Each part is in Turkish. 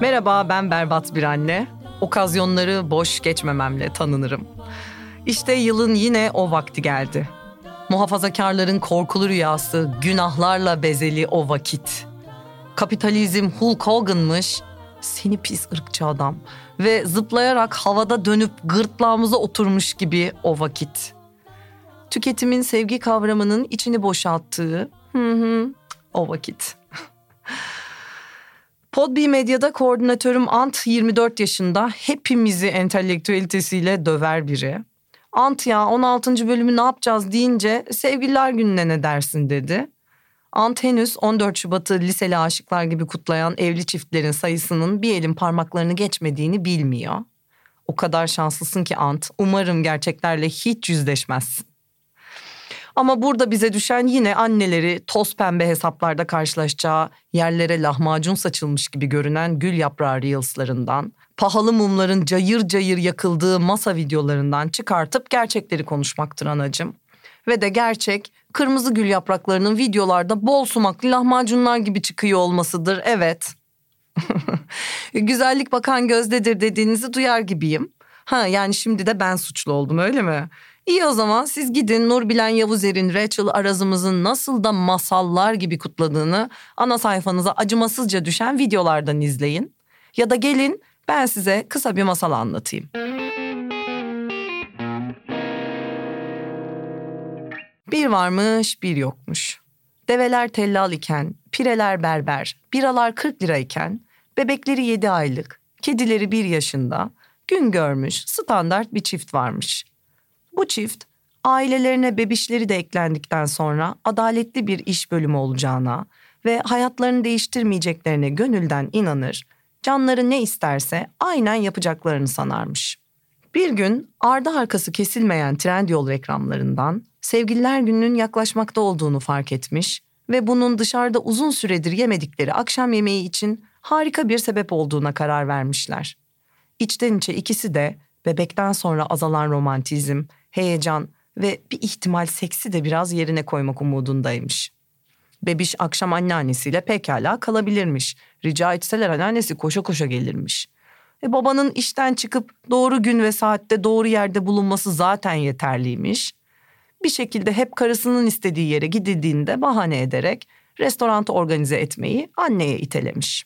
Merhaba ben berbat bir anne. Okazyonları boş geçmememle tanınırım. İşte yılın yine o vakti geldi. Muhafazakarların korkulu rüyası, günahlarla bezeli o vakit. Kapitalizm Hulk Hogan'mış, seni pis ırkçı adam ve zıplayarak havada dönüp gırtlağımıza oturmuş gibi o vakit. Tüketimin sevgi kavramının içini boşalttığı hı hı, o vakit. Podbi Medya'da koordinatörüm Ant 24 yaşında hepimizi entelektüelitesiyle döver biri. Ant ya 16. bölümü ne yapacağız deyince sevgililer gününe ne dersin dedi. Ant henüz 14 Şubat'ı liseli aşıklar gibi kutlayan evli çiftlerin sayısının bir elin parmaklarını geçmediğini bilmiyor. O kadar şanslısın ki Ant. Umarım gerçeklerle hiç yüzleşmezsin. Ama burada bize düşen yine anneleri toz pembe hesaplarda karşılaşacağı yerlere lahmacun saçılmış gibi görünen gül yaprağı reelslarından, pahalı mumların cayır cayır yakıldığı masa videolarından çıkartıp gerçekleri konuşmaktır anacım. Ve de gerçek kırmızı gül yapraklarının videolarda bol sumaklı lahmacunlar gibi çıkıyor olmasıdır. Evet. Güzellik bakan gözdedir dediğinizi duyar gibiyim. Ha yani şimdi de ben suçlu oldum öyle mi? İyi o zaman siz gidin Nurbilen Yavuzer'in Rachel Arazımızın nasıl da masallar gibi kutladığını ana sayfanıza acımasızca düşen videolardan izleyin. Ya da gelin ben size kısa bir masal anlatayım. Bir varmış bir yokmuş. Develer tellal iken, pireler berber, biralar 40 lira bebekleri 7 aylık, kedileri 1 yaşında, gün görmüş standart bir çift varmış. Bu çift ailelerine bebişleri de eklendikten sonra adaletli bir iş bölümü olacağına ve hayatlarını değiştirmeyeceklerine gönülden inanır, canları ne isterse aynen yapacaklarını sanarmış. Bir gün ardı arkası kesilmeyen Trendyol reklamlarından sevgililer gününün yaklaşmakta olduğunu fark etmiş ve bunun dışarıda uzun süredir yemedikleri akşam yemeği için harika bir sebep olduğuna karar vermişler. İçten içe ikisi de bebekten sonra azalan romantizm, heyecan ve bir ihtimal seksi de biraz yerine koymak umudundaymış. Bebiş akşam anneannesiyle pekala kalabilirmiş. Rica etseler anneannesi koşa koşa gelirmiş. E babanın işten çıkıp doğru gün ve saatte doğru yerde bulunması zaten yeterliymiş. Bir şekilde hep karısının istediği yere gidildiğinde bahane ederek restorantı organize etmeyi anneye itelemiş.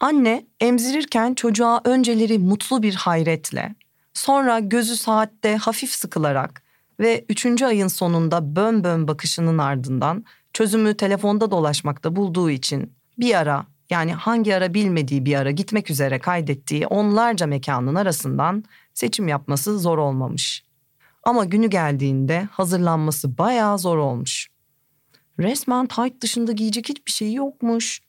Anne emzirirken çocuğa önceleri mutlu bir hayretle, sonra gözü saatte hafif sıkılarak ve üçüncü ayın sonunda bön bön bakışının ardından çözümü telefonda dolaşmakta bulduğu için bir ara yani hangi ara bilmediği bir ara gitmek üzere kaydettiği onlarca mekanın arasından seçim yapması zor olmamış. Ama günü geldiğinde hazırlanması bayağı zor olmuş. Resmen tight dışında giyecek hiçbir şey yokmuş.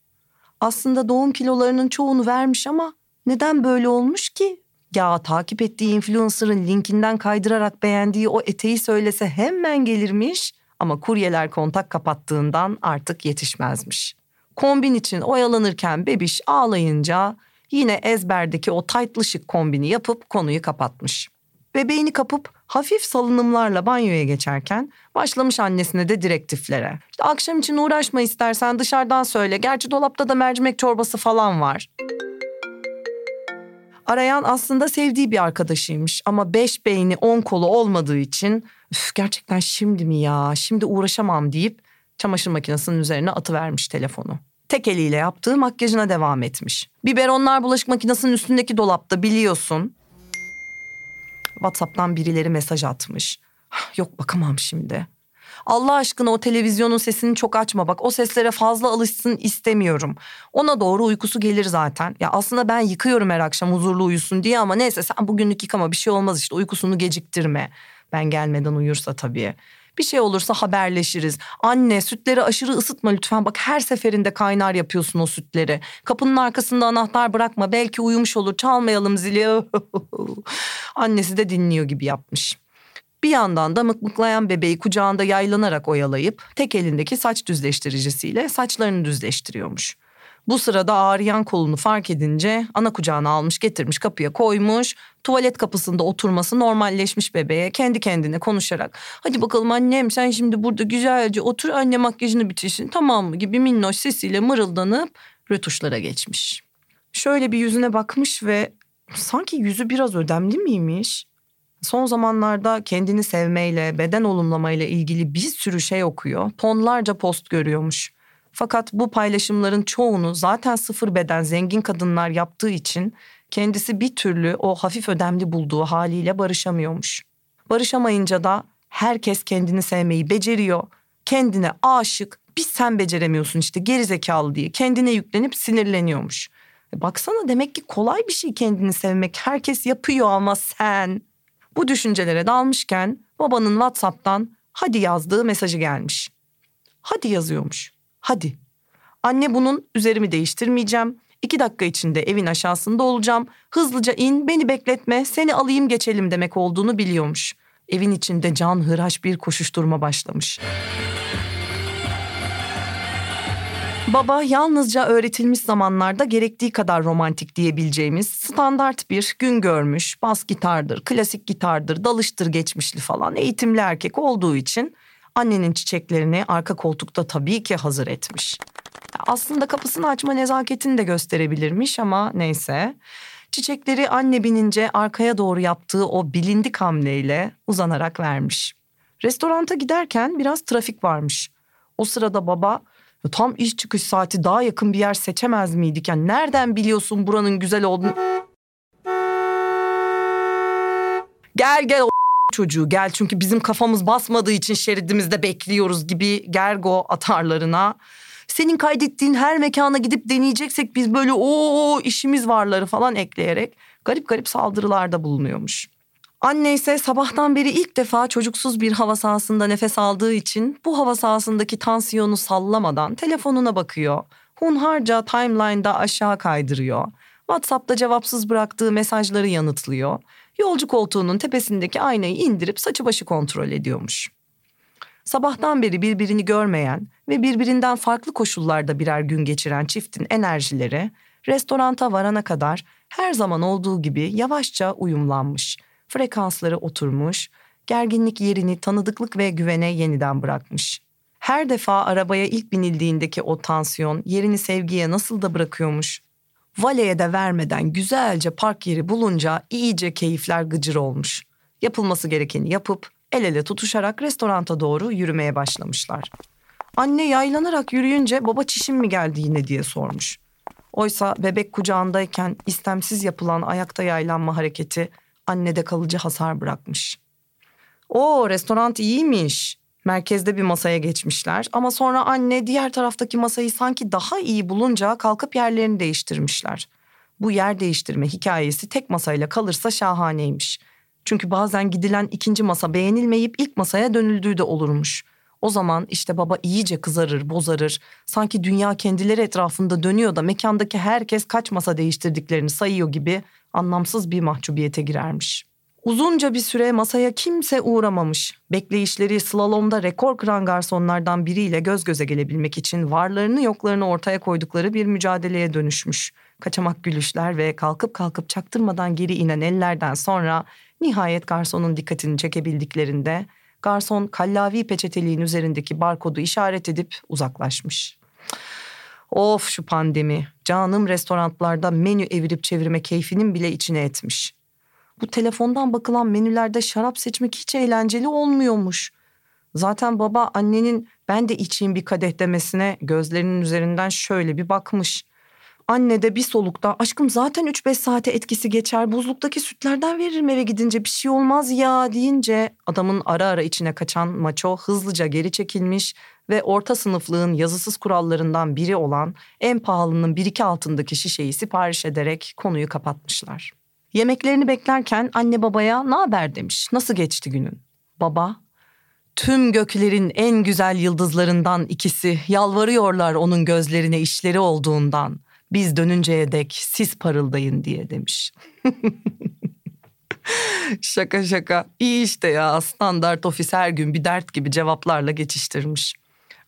Aslında doğum kilolarının çoğunu vermiş ama neden böyle olmuş ki? Ya takip ettiği influencer'ın linkinden kaydırarak beğendiği o eteği söylese hemen gelirmiş ama kuryeler kontak kapattığından artık yetişmezmiş. Kombin için oyalanırken bebiş ağlayınca yine ezberdeki o taytlı şık kombini yapıp konuyu kapatmış. Bebeğini kapıp hafif salınımlarla banyoya geçerken başlamış annesine de direktiflere. İşte akşam için uğraşma istersen dışarıdan söyle. Gerçi dolapta da mercimek çorbası falan var. Arayan aslında sevdiği bir arkadaşıymış ama beş beyni on kolu olmadığı için üf, gerçekten şimdi mi ya şimdi uğraşamam deyip çamaşır makinesinin üzerine atıvermiş telefonu. Tek eliyle yaptığı makyajına devam etmiş. Biberonlar bulaşık makinesinin üstündeki dolapta biliyorsun. WhatsApp'tan birileri mesaj atmış. Yok bakamam şimdi. Allah aşkına o televizyonun sesini çok açma bak o seslere fazla alışsın istemiyorum. Ona doğru uykusu gelir zaten. Ya aslında ben yıkıyorum her akşam huzurlu uyusun diye ama neyse sen bugünlük yıkama bir şey olmaz işte uykusunu geciktirme. Ben gelmeden uyursa tabii. Bir şey olursa haberleşiriz. Anne sütleri aşırı ısıtma lütfen. Bak her seferinde kaynar yapıyorsun o sütleri. Kapının arkasında anahtar bırakma. Belki uyumuş olur. Çalmayalım zili. Annesi de dinliyor gibi yapmış. Bir yandan da mıkmıklayan bebeği kucağında yaylanarak oyalayıp tek elindeki saç düzleştiricisiyle saçlarını düzleştiriyormuş. Bu sırada ağrıyan kolunu fark edince ana kucağına almış getirmiş kapıya koymuş. Tuvalet kapısında oturması normalleşmiş bebeğe kendi kendine konuşarak. Hadi bakalım annem sen şimdi burada güzelce otur anne makyajını bitirsin tamam mı gibi minnoş sesiyle mırıldanıp rötuşlara geçmiş. Şöyle bir yüzüne bakmış ve sanki yüzü biraz ödemli miymiş? Son zamanlarda kendini sevmeyle, beden olumlamayla ilgili bir sürü şey okuyor. Tonlarca post görüyormuş. Fakat bu paylaşımların çoğunu zaten sıfır beden zengin kadınlar yaptığı için kendisi bir türlü o hafif ödemli bulduğu haliyle barışamıyormuş. Barışamayınca da herkes kendini sevmeyi beceriyor. Kendine aşık, biz sen beceremiyorsun işte gerizekalı diye kendine yüklenip sinirleniyormuş. E baksana demek ki kolay bir şey kendini sevmek. Herkes yapıyor ama sen. Bu düşüncelere dalmışken babanın WhatsApp'tan hadi yazdığı mesajı gelmiş. Hadi yazıyormuş. Hadi. Anne bunun üzerimi değiştirmeyeceğim. İki dakika içinde evin aşağısında olacağım. Hızlıca in, beni bekletme, seni alayım geçelim demek olduğunu biliyormuş. Evin içinde can hıraş bir koşuşturma başlamış. Baba yalnızca öğretilmiş zamanlarda gerektiği kadar romantik diyebileceğimiz standart bir gün görmüş, bas gitardır, klasik gitardır, dalıştır geçmişli falan eğitimli erkek olduğu için annenin çiçeklerini arka koltukta tabii ki hazır etmiş. Aslında kapısını açma nezaketini de gösterebilirmiş ama neyse. Çiçekleri anne binince arkaya doğru yaptığı o bilindik hamleyle uzanarak vermiş. Restoranta giderken biraz trafik varmış. O sırada baba tam iş çıkış saati daha yakın bir yer seçemez miydik? Yani nereden biliyorsun buranın güzel olduğunu? Gel gel o çocuğu gel çünkü bizim kafamız basmadığı için şeridimizde bekliyoruz gibi gergo atarlarına. Senin kaydettiğin her mekana gidip deneyeceksek biz böyle o işimiz varları falan ekleyerek garip garip saldırılarda bulunuyormuş. Anne ise sabahtan beri ilk defa çocuksuz bir hava sahasında nefes aldığı için bu hava sahasındaki tansiyonu sallamadan telefonuna bakıyor. Hunharca timeline'da aşağı kaydırıyor. WhatsApp'ta cevapsız bıraktığı mesajları yanıtlıyor. Yolcu koltuğunun tepesindeki aynayı indirip saçı başı kontrol ediyormuş. Sabahtan beri birbirini görmeyen ve birbirinden farklı koşullarda birer gün geçiren çiftin enerjileri restoranta varana kadar her zaman olduğu gibi yavaşça uyumlanmış. Frekansları oturmuş, gerginlik yerini tanıdıklık ve güvene yeniden bırakmış. Her defa arabaya ilk binildiğindeki o tansiyon yerini sevgiye nasıl da bırakıyormuş. Valeye de vermeden güzelce park yeri bulunca iyice keyifler gıcır olmuş. Yapılması gerekeni yapıp el ele tutuşarak restoranta doğru yürümeye başlamışlar. Anne yaylanarak yürüyünce baba çişim mi geldi yine diye sormuş. Oysa bebek kucağındayken istemsiz yapılan ayakta yaylanma hareketi annede kalıcı hasar bırakmış. O restoran iyiymiş. Merkezde bir masaya geçmişler ama sonra anne diğer taraftaki masayı sanki daha iyi bulunca kalkıp yerlerini değiştirmişler. Bu yer değiştirme hikayesi tek masayla kalırsa şahaneymiş. Çünkü bazen gidilen ikinci masa beğenilmeyip ilk masaya dönüldüğü de olurmuş. O zaman işte baba iyice kızarır, bozarır. Sanki dünya kendileri etrafında dönüyor da mekandaki herkes kaç masa değiştirdiklerini sayıyor gibi anlamsız bir mahcubiyete girermiş. Uzunca bir süre masaya kimse uğramamış. Bekleyişleri slalomda rekor kıran garsonlardan biriyle göz göze gelebilmek için varlarını yoklarını ortaya koydukları bir mücadeleye dönüşmüş. Kaçamak gülüşler ve kalkıp kalkıp çaktırmadan geri inen ellerden sonra nihayet garsonun dikkatini çekebildiklerinde garson kallavi peçeteliğin üzerindeki barkodu işaret edip uzaklaşmış. Of şu pandemi. Canım restoranlarda menü evirip çevirme keyfinin bile içine etmiş. Bu telefondan bakılan menülerde şarap seçmek hiç eğlenceli olmuyormuş. Zaten baba annenin ben de içeyim bir kadeh demesine gözlerinin üzerinden şöyle bir bakmış. Anne de bir solukta aşkım zaten 3-5 saate etkisi geçer buzluktaki sütlerden veririm eve gidince bir şey olmaz ya deyince adamın ara ara içine kaçan maço hızlıca geri çekilmiş ve orta sınıflığın yazısız kurallarından biri olan en pahalının bir iki altındaki şişeyi sipariş ederek konuyu kapatmışlar. Yemeklerini beklerken anne babaya ne haber demiş. Nasıl geçti günün? Baba, tüm göklerin en güzel yıldızlarından ikisi yalvarıyorlar onun gözlerine işleri olduğundan. Biz dönünceye dek siz parıldayın diye demiş. şaka şaka. İyi işte ya standart ofis her gün bir dert gibi cevaplarla geçiştirmiş.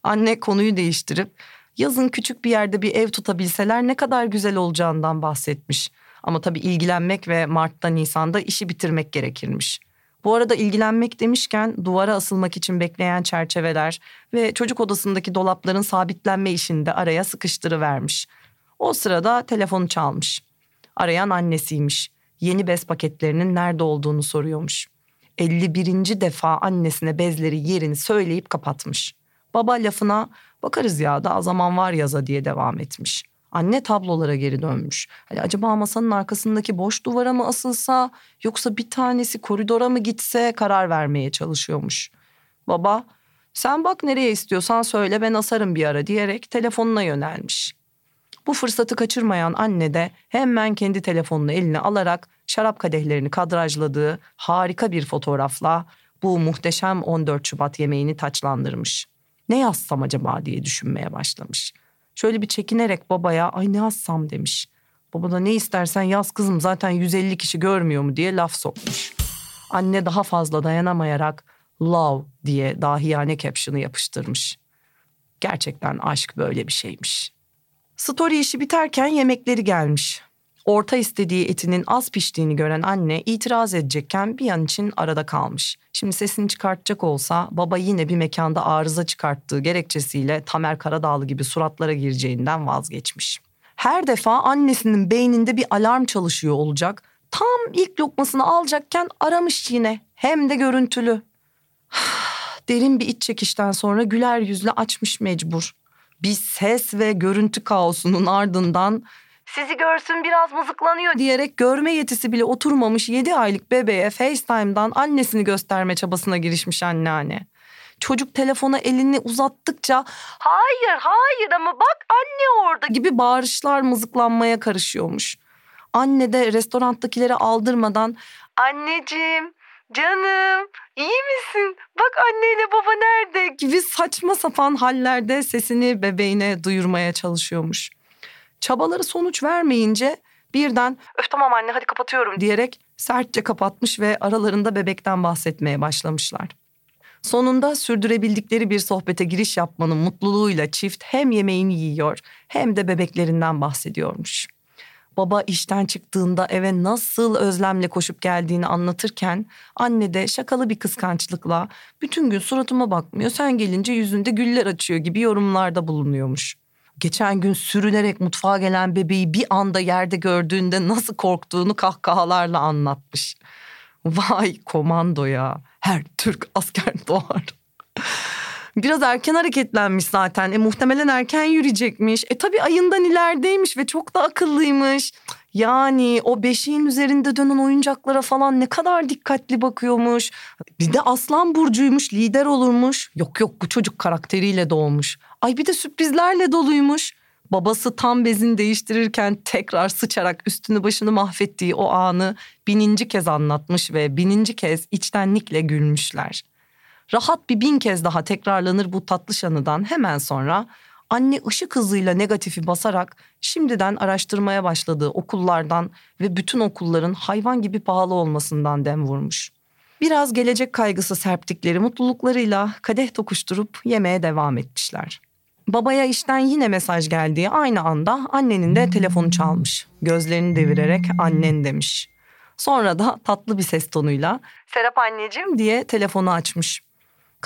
Anne konuyu değiştirip Yazın küçük bir yerde bir ev tutabilseler ne kadar güzel olacağından bahsetmiş. Ama tabii ilgilenmek ve Mart'ta Nisan'da işi bitirmek gerekirmiş. Bu arada ilgilenmek demişken duvara asılmak için bekleyen çerçeveler ve çocuk odasındaki dolapların sabitlenme işini de araya sıkıştırıvermiş. O sırada telefonu çalmış. Arayan annesiymiş. Yeni bez paketlerinin nerede olduğunu soruyormuş. 51. defa annesine bezleri yerini söyleyip kapatmış. Baba lafına bakarız ya daha zaman var yaza diye devam etmiş. Anne tablolara geri dönmüş. Hani acaba masanın arkasındaki boş duvara mı asılsa yoksa bir tanesi koridora mı gitse karar vermeye çalışıyormuş. Baba sen bak nereye istiyorsan söyle ben asarım bir ara diyerek telefonuna yönelmiş. Bu fırsatı kaçırmayan anne de hemen kendi telefonunu eline alarak şarap kadehlerini kadrajladığı harika bir fotoğrafla bu muhteşem 14 Şubat yemeğini taçlandırmış. Ne yazsam acaba diye düşünmeye başlamış. Şöyle bir çekinerek babaya ay ne yazsam demiş. Baba da ne istersen yaz kızım zaten 150 kişi görmüyor mu diye laf sokmuş. Anne daha fazla dayanamayarak love diye dahiyane caption'ı yapıştırmış. Gerçekten aşk böyle bir şeymiş. Story işi biterken yemekleri gelmiş. Orta istediği etinin az piştiğini gören anne itiraz edecekken bir an için arada kalmış. Şimdi sesini çıkartacak olsa baba yine bir mekanda arıza çıkarttığı gerekçesiyle Tamer Karadağlı gibi suratlara gireceğinden vazgeçmiş. Her defa annesinin beyninde bir alarm çalışıyor olacak. Tam ilk lokmasını alacakken aramış yine hem de görüntülü. Derin bir iç çekişten sonra güler yüzle açmış mecbur. Bir ses ve görüntü kaosunun ardından sizi görsün biraz mızıklanıyor diyerek görme yetisi bile oturmamış 7 aylık bebeğe FaceTime'dan annesini gösterme çabasına girişmiş anneanne. Çocuk telefona elini uzattıkça hayır hayır ama bak anne orada gibi bağırışlar mızıklanmaya karışıyormuş. Anne de restoranttakileri aldırmadan anneciğim canım iyi misin bak anneyle baba nerede gibi saçma sapan hallerde sesini bebeğine duyurmaya çalışıyormuş. Çabaları sonuç vermeyince birden öf tamam anne hadi kapatıyorum diyerek sertçe kapatmış ve aralarında bebekten bahsetmeye başlamışlar. Sonunda sürdürebildikleri bir sohbete giriş yapmanın mutluluğuyla çift hem yemeğini yiyor hem de bebeklerinden bahsediyormuş. Baba işten çıktığında eve nasıl özlemle koşup geldiğini anlatırken anne de şakalı bir kıskançlıkla bütün gün suratıma bakmıyor sen gelince yüzünde güller açıyor gibi yorumlarda bulunuyormuş geçen gün sürünerek mutfağa gelen bebeği bir anda yerde gördüğünde nasıl korktuğunu kahkahalarla anlatmış. Vay komando ya. Her Türk asker doğar. Biraz erken hareketlenmiş zaten. E, muhtemelen erken yürüyecekmiş. E tabii ayından ilerideymiş ve çok da akıllıymış. Yani o beşiğin üzerinde dönen oyuncaklara falan ne kadar dikkatli bakıyormuş. Bir de aslan burcuymuş, lider olurmuş. Yok yok bu çocuk karakteriyle doğmuş. Ay bir de sürprizlerle doluymuş. Babası tam bezini değiştirirken tekrar sıçarak üstünü başını mahvettiği o anı bininci kez anlatmış ve bininci kez içtenlikle gülmüşler. Rahat bir bin kez daha tekrarlanır bu tatlış anıdan hemen sonra anne ışık hızıyla negatifi basarak şimdiden araştırmaya başladığı okullardan ve bütün okulların hayvan gibi pahalı olmasından dem vurmuş. Biraz gelecek kaygısı serptikleri mutluluklarıyla kadeh tokuşturup yemeğe devam etmişler. Babaya işten yine mesaj geldiği aynı anda annenin de telefonu çalmış. Gözlerini devirerek annen demiş. Sonra da tatlı bir ses tonuyla Serap anneciğim diye telefonu açmış.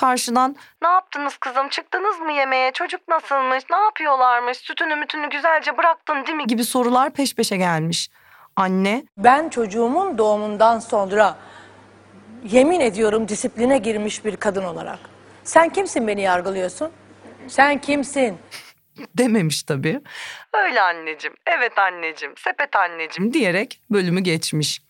Karşıdan ne yaptınız kızım çıktınız mı yemeğe çocuk nasılmış ne yapıyorlarmış sütünü mütünü güzelce bıraktın değil mi gibi sorular peş peşe gelmiş. Anne Ben çocuğumun doğumundan sonra yemin ediyorum disipline girmiş bir kadın olarak. Sen kimsin beni yargılıyorsun? Sen kimsin? dememiş tabii. Öyle anneciğim, evet anneciğim, sepet anneciğim diyerek bölümü geçmiş.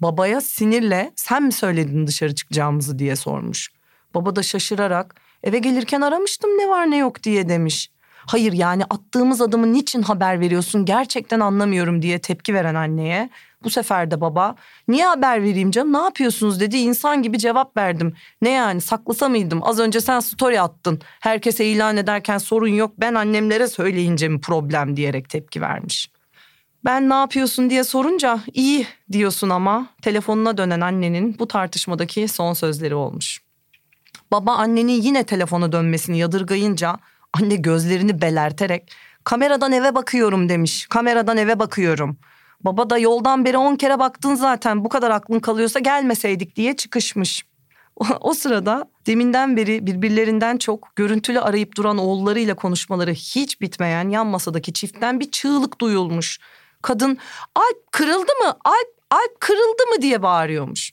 Babaya sinirle sen mi söyledin dışarı çıkacağımızı diye sormuş. Baba da şaşırarak eve gelirken aramıştım ne var ne yok diye demiş. Hayır yani attığımız adımı niçin haber veriyorsun gerçekten anlamıyorum diye tepki veren anneye. Bu sefer de baba niye haber vereyim canım ne yapıyorsunuz dedi insan gibi cevap verdim. Ne yani saklasa mıydım az önce sen story attın. Herkese ilan ederken sorun yok ben annemlere söyleyince mi problem diyerek tepki vermiş. Ben ne yapıyorsun diye sorunca iyi diyorsun ama telefonuna dönen annenin bu tartışmadaki son sözleri olmuş. Baba annenin yine telefona dönmesini yadırgayınca Anne gözlerini belerterek kameradan eve bakıyorum demiş. Kameradan eve bakıyorum. Baba da yoldan beri on kere baktın zaten bu kadar aklın kalıyorsa gelmeseydik diye çıkışmış. O, sırada deminden beri birbirlerinden çok görüntülü arayıp duran oğullarıyla konuşmaları hiç bitmeyen yan masadaki çiftten bir çığlık duyulmuş. Kadın Alp kırıldı mı? Alp, Alp kırıldı mı diye bağırıyormuş.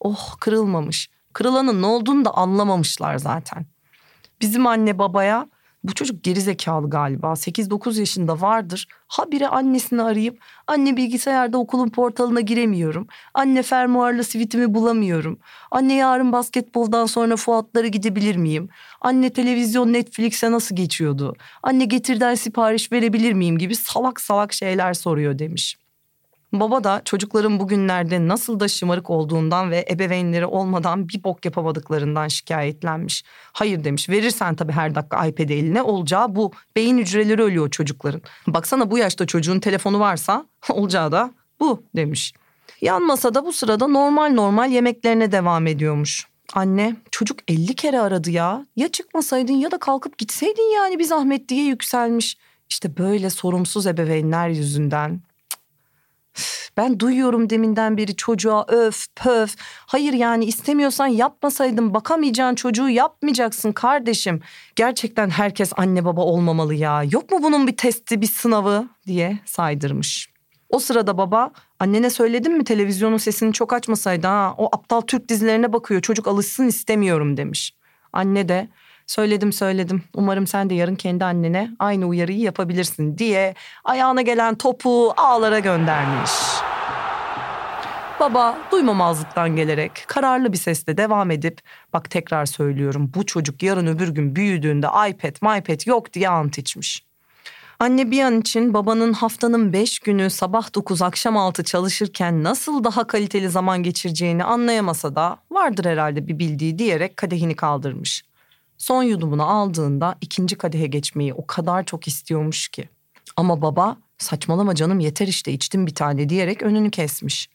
Oh kırılmamış. Kırılanın ne olduğunu da anlamamışlar zaten. Bizim anne babaya bu çocuk gerizekalı galiba 8-9 yaşında vardır. Habire annesini arayıp anne bilgisayarda okulun portalına giremiyorum. Anne fermuarlı sivitimi bulamıyorum. Anne yarın basketboldan sonra Fuatlara gidebilir miyim? Anne televizyon Netflix'e nasıl geçiyordu? Anne getirden sipariş verebilir miyim gibi salak salak şeyler soruyor demiş. Baba da çocukların bugünlerde nasıl da şımarık olduğundan ve ebeveynleri olmadan bir bok yapamadıklarından şikayetlenmiş. Hayır demiş verirsen tabii her dakika iPad eline olacağı bu. Beyin hücreleri ölüyor çocukların. Baksana bu yaşta çocuğun telefonu varsa olacağı da bu demiş. Yan masada bu sırada normal normal yemeklerine devam ediyormuş. Anne çocuk 50 kere aradı ya. Ya çıkmasaydın ya da kalkıp gitseydin yani bir zahmet diye yükselmiş. İşte böyle sorumsuz ebeveynler yüzünden ben duyuyorum deminden beri çocuğa öf pöf. Hayır yani istemiyorsan yapmasaydın bakamayacağın çocuğu yapmayacaksın kardeşim. Gerçekten herkes anne baba olmamalı ya. Yok mu bunun bir testi bir sınavı diye saydırmış. O sırada baba annene söyledim mi televizyonun sesini çok açmasaydı ha o aptal Türk dizilerine bakıyor çocuk alışsın istemiyorum demiş. Anne de Söyledim söyledim. Umarım sen de yarın kendi annene aynı uyarıyı yapabilirsin diye ayağına gelen topu ağlara göndermiş. Baba duymamazlıktan gelerek kararlı bir sesle devam edip bak tekrar söylüyorum bu çocuk yarın öbür gün büyüdüğünde iPad, MyPad yok diye ant içmiş. Anne bir an için babanın haftanın beş günü sabah dokuz akşam altı çalışırken nasıl daha kaliteli zaman geçireceğini anlayamasa da vardır herhalde bir bildiği diyerek kadehini kaldırmış. Son yudumunu aldığında ikinci kadehe geçmeyi o kadar çok istiyormuş ki. Ama baba saçmalama canım yeter işte içtim bir tane diyerek önünü kesmiş.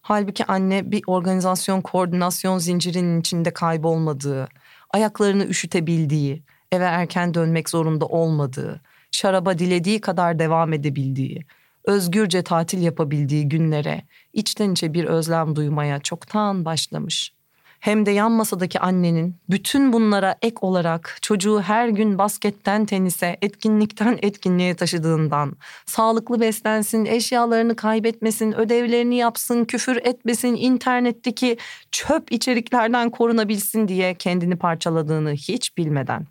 Halbuki anne bir organizasyon koordinasyon zincirinin içinde kaybolmadığı, ayaklarını üşütebildiği, eve erken dönmek zorunda olmadığı, şaraba dilediği kadar devam edebildiği, özgürce tatil yapabildiği günlere içten içe bir özlem duymaya çoktan başlamış hem de yan masadaki annenin bütün bunlara ek olarak çocuğu her gün basketten tenise, etkinlikten etkinliğe taşıdığından, sağlıklı beslensin, eşyalarını kaybetmesin, ödevlerini yapsın, küfür etmesin, internetteki çöp içeriklerden korunabilsin diye kendini parçaladığını hiç bilmeden.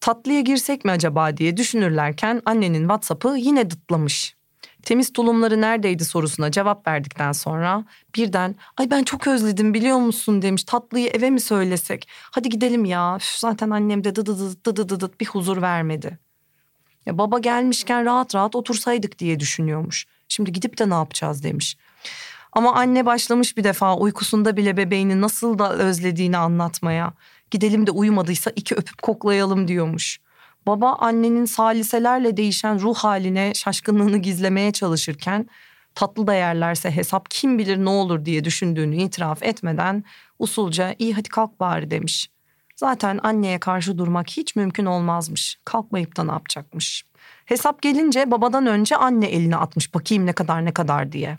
Tatlıya girsek mi acaba diye düşünürlerken annenin WhatsApp'ı yine dıtlamış. Temiz tulumları neredeydi sorusuna cevap verdikten sonra birden ay ben çok özledim biliyor musun demiş tatlıyı eve mi söylesek hadi gidelim ya Üf, zaten annem de dıdı dıdı dıdı dıdı bir huzur vermedi. Ya baba gelmişken rahat rahat otursaydık diye düşünüyormuş. Şimdi gidip de ne yapacağız demiş. Ama anne başlamış bir defa uykusunda bile bebeğini nasıl da özlediğini anlatmaya. Gidelim de uyumadıysa iki öpüp koklayalım diyormuş. Baba annenin saliselerle değişen ruh haline şaşkınlığını gizlemeye çalışırken tatlı da yerlerse hesap kim bilir ne olur diye düşündüğünü itiraf etmeden usulca iyi hadi kalk bari demiş. Zaten anneye karşı durmak hiç mümkün olmazmış. Kalkmayıp da ne yapacakmış. Hesap gelince babadan önce anne elini atmış bakayım ne kadar ne kadar diye.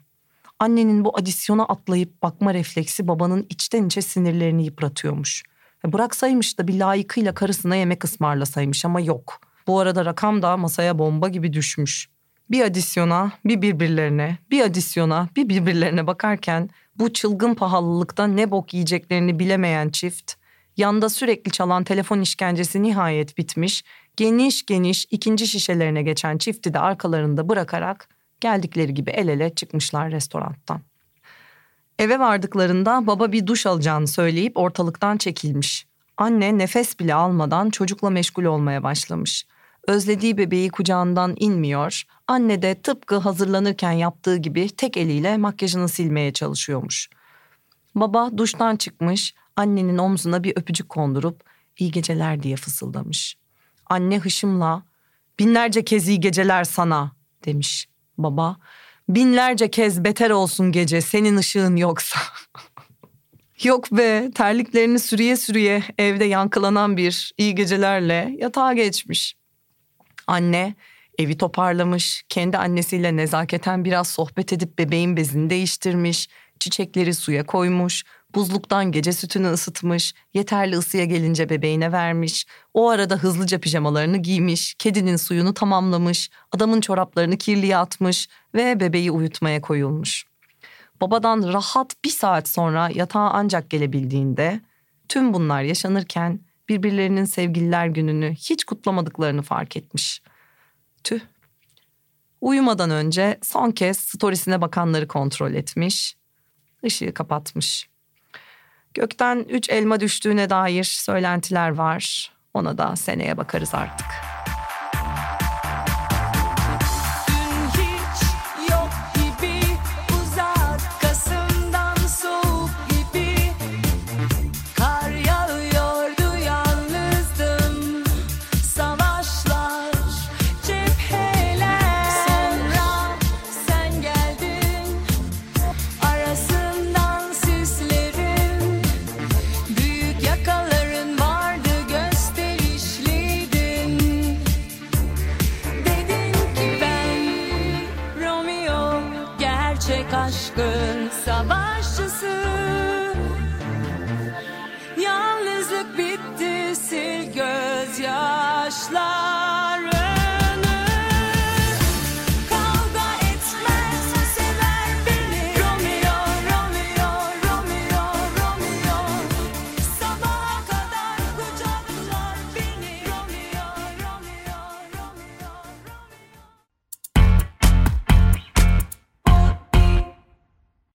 Annenin bu adisyona atlayıp bakma refleksi babanın içten içe sinirlerini yıpratıyormuş. E, bıraksaymış da bir layıkıyla karısına yemek ısmarlasaymış ama yok. Bu arada rakam da masaya bomba gibi düşmüş. Bir adisyona, bir birbirlerine, bir adisyona, bir birbirlerine bakarken bu çılgın pahalılıkta ne bok yiyeceklerini bilemeyen çift, yanda sürekli çalan telefon işkencesi nihayet bitmiş, geniş geniş ikinci şişelerine geçen çifti de arkalarında bırakarak geldikleri gibi el ele çıkmışlar restorandan. Eve vardıklarında baba bir duş alacağını söyleyip ortalıktan çekilmiş. Anne nefes bile almadan çocukla meşgul olmaya başlamış. Özlediği bebeği kucağından inmiyor. Anne de tıpkı hazırlanırken yaptığı gibi tek eliyle makyajını silmeye çalışıyormuş. Baba duştan çıkmış, annenin omzuna bir öpücük kondurup iyi geceler diye fısıldamış. Anne hışımla binlerce kez iyi geceler sana demiş. Baba binlerce kez beter olsun gece senin ışığın yoksa. Yok be terliklerini sürüye sürüye evde yankılanan bir iyi gecelerle yatağa geçmiş. Anne evi toparlamış, kendi annesiyle nezaketen biraz sohbet edip bebeğin bezini değiştirmiş, çiçekleri suya koymuş, buzluktan gece sütünü ısıtmış, yeterli ısıya gelince bebeğine vermiş, o arada hızlıca pijamalarını giymiş, kedinin suyunu tamamlamış, adamın çoraplarını kirliye atmış ve bebeği uyutmaya koyulmuş. Babadan rahat bir saat sonra yatağa ancak gelebildiğinde tüm bunlar yaşanırken birbirlerinin sevgililer gününü hiç kutlamadıklarını fark etmiş. Tüh. Uyumadan önce son kez storiesine bakanları kontrol etmiş. Işığı kapatmış. Gökten üç elma düştüğüne dair söylentiler var. Ona da seneye bakarız artık.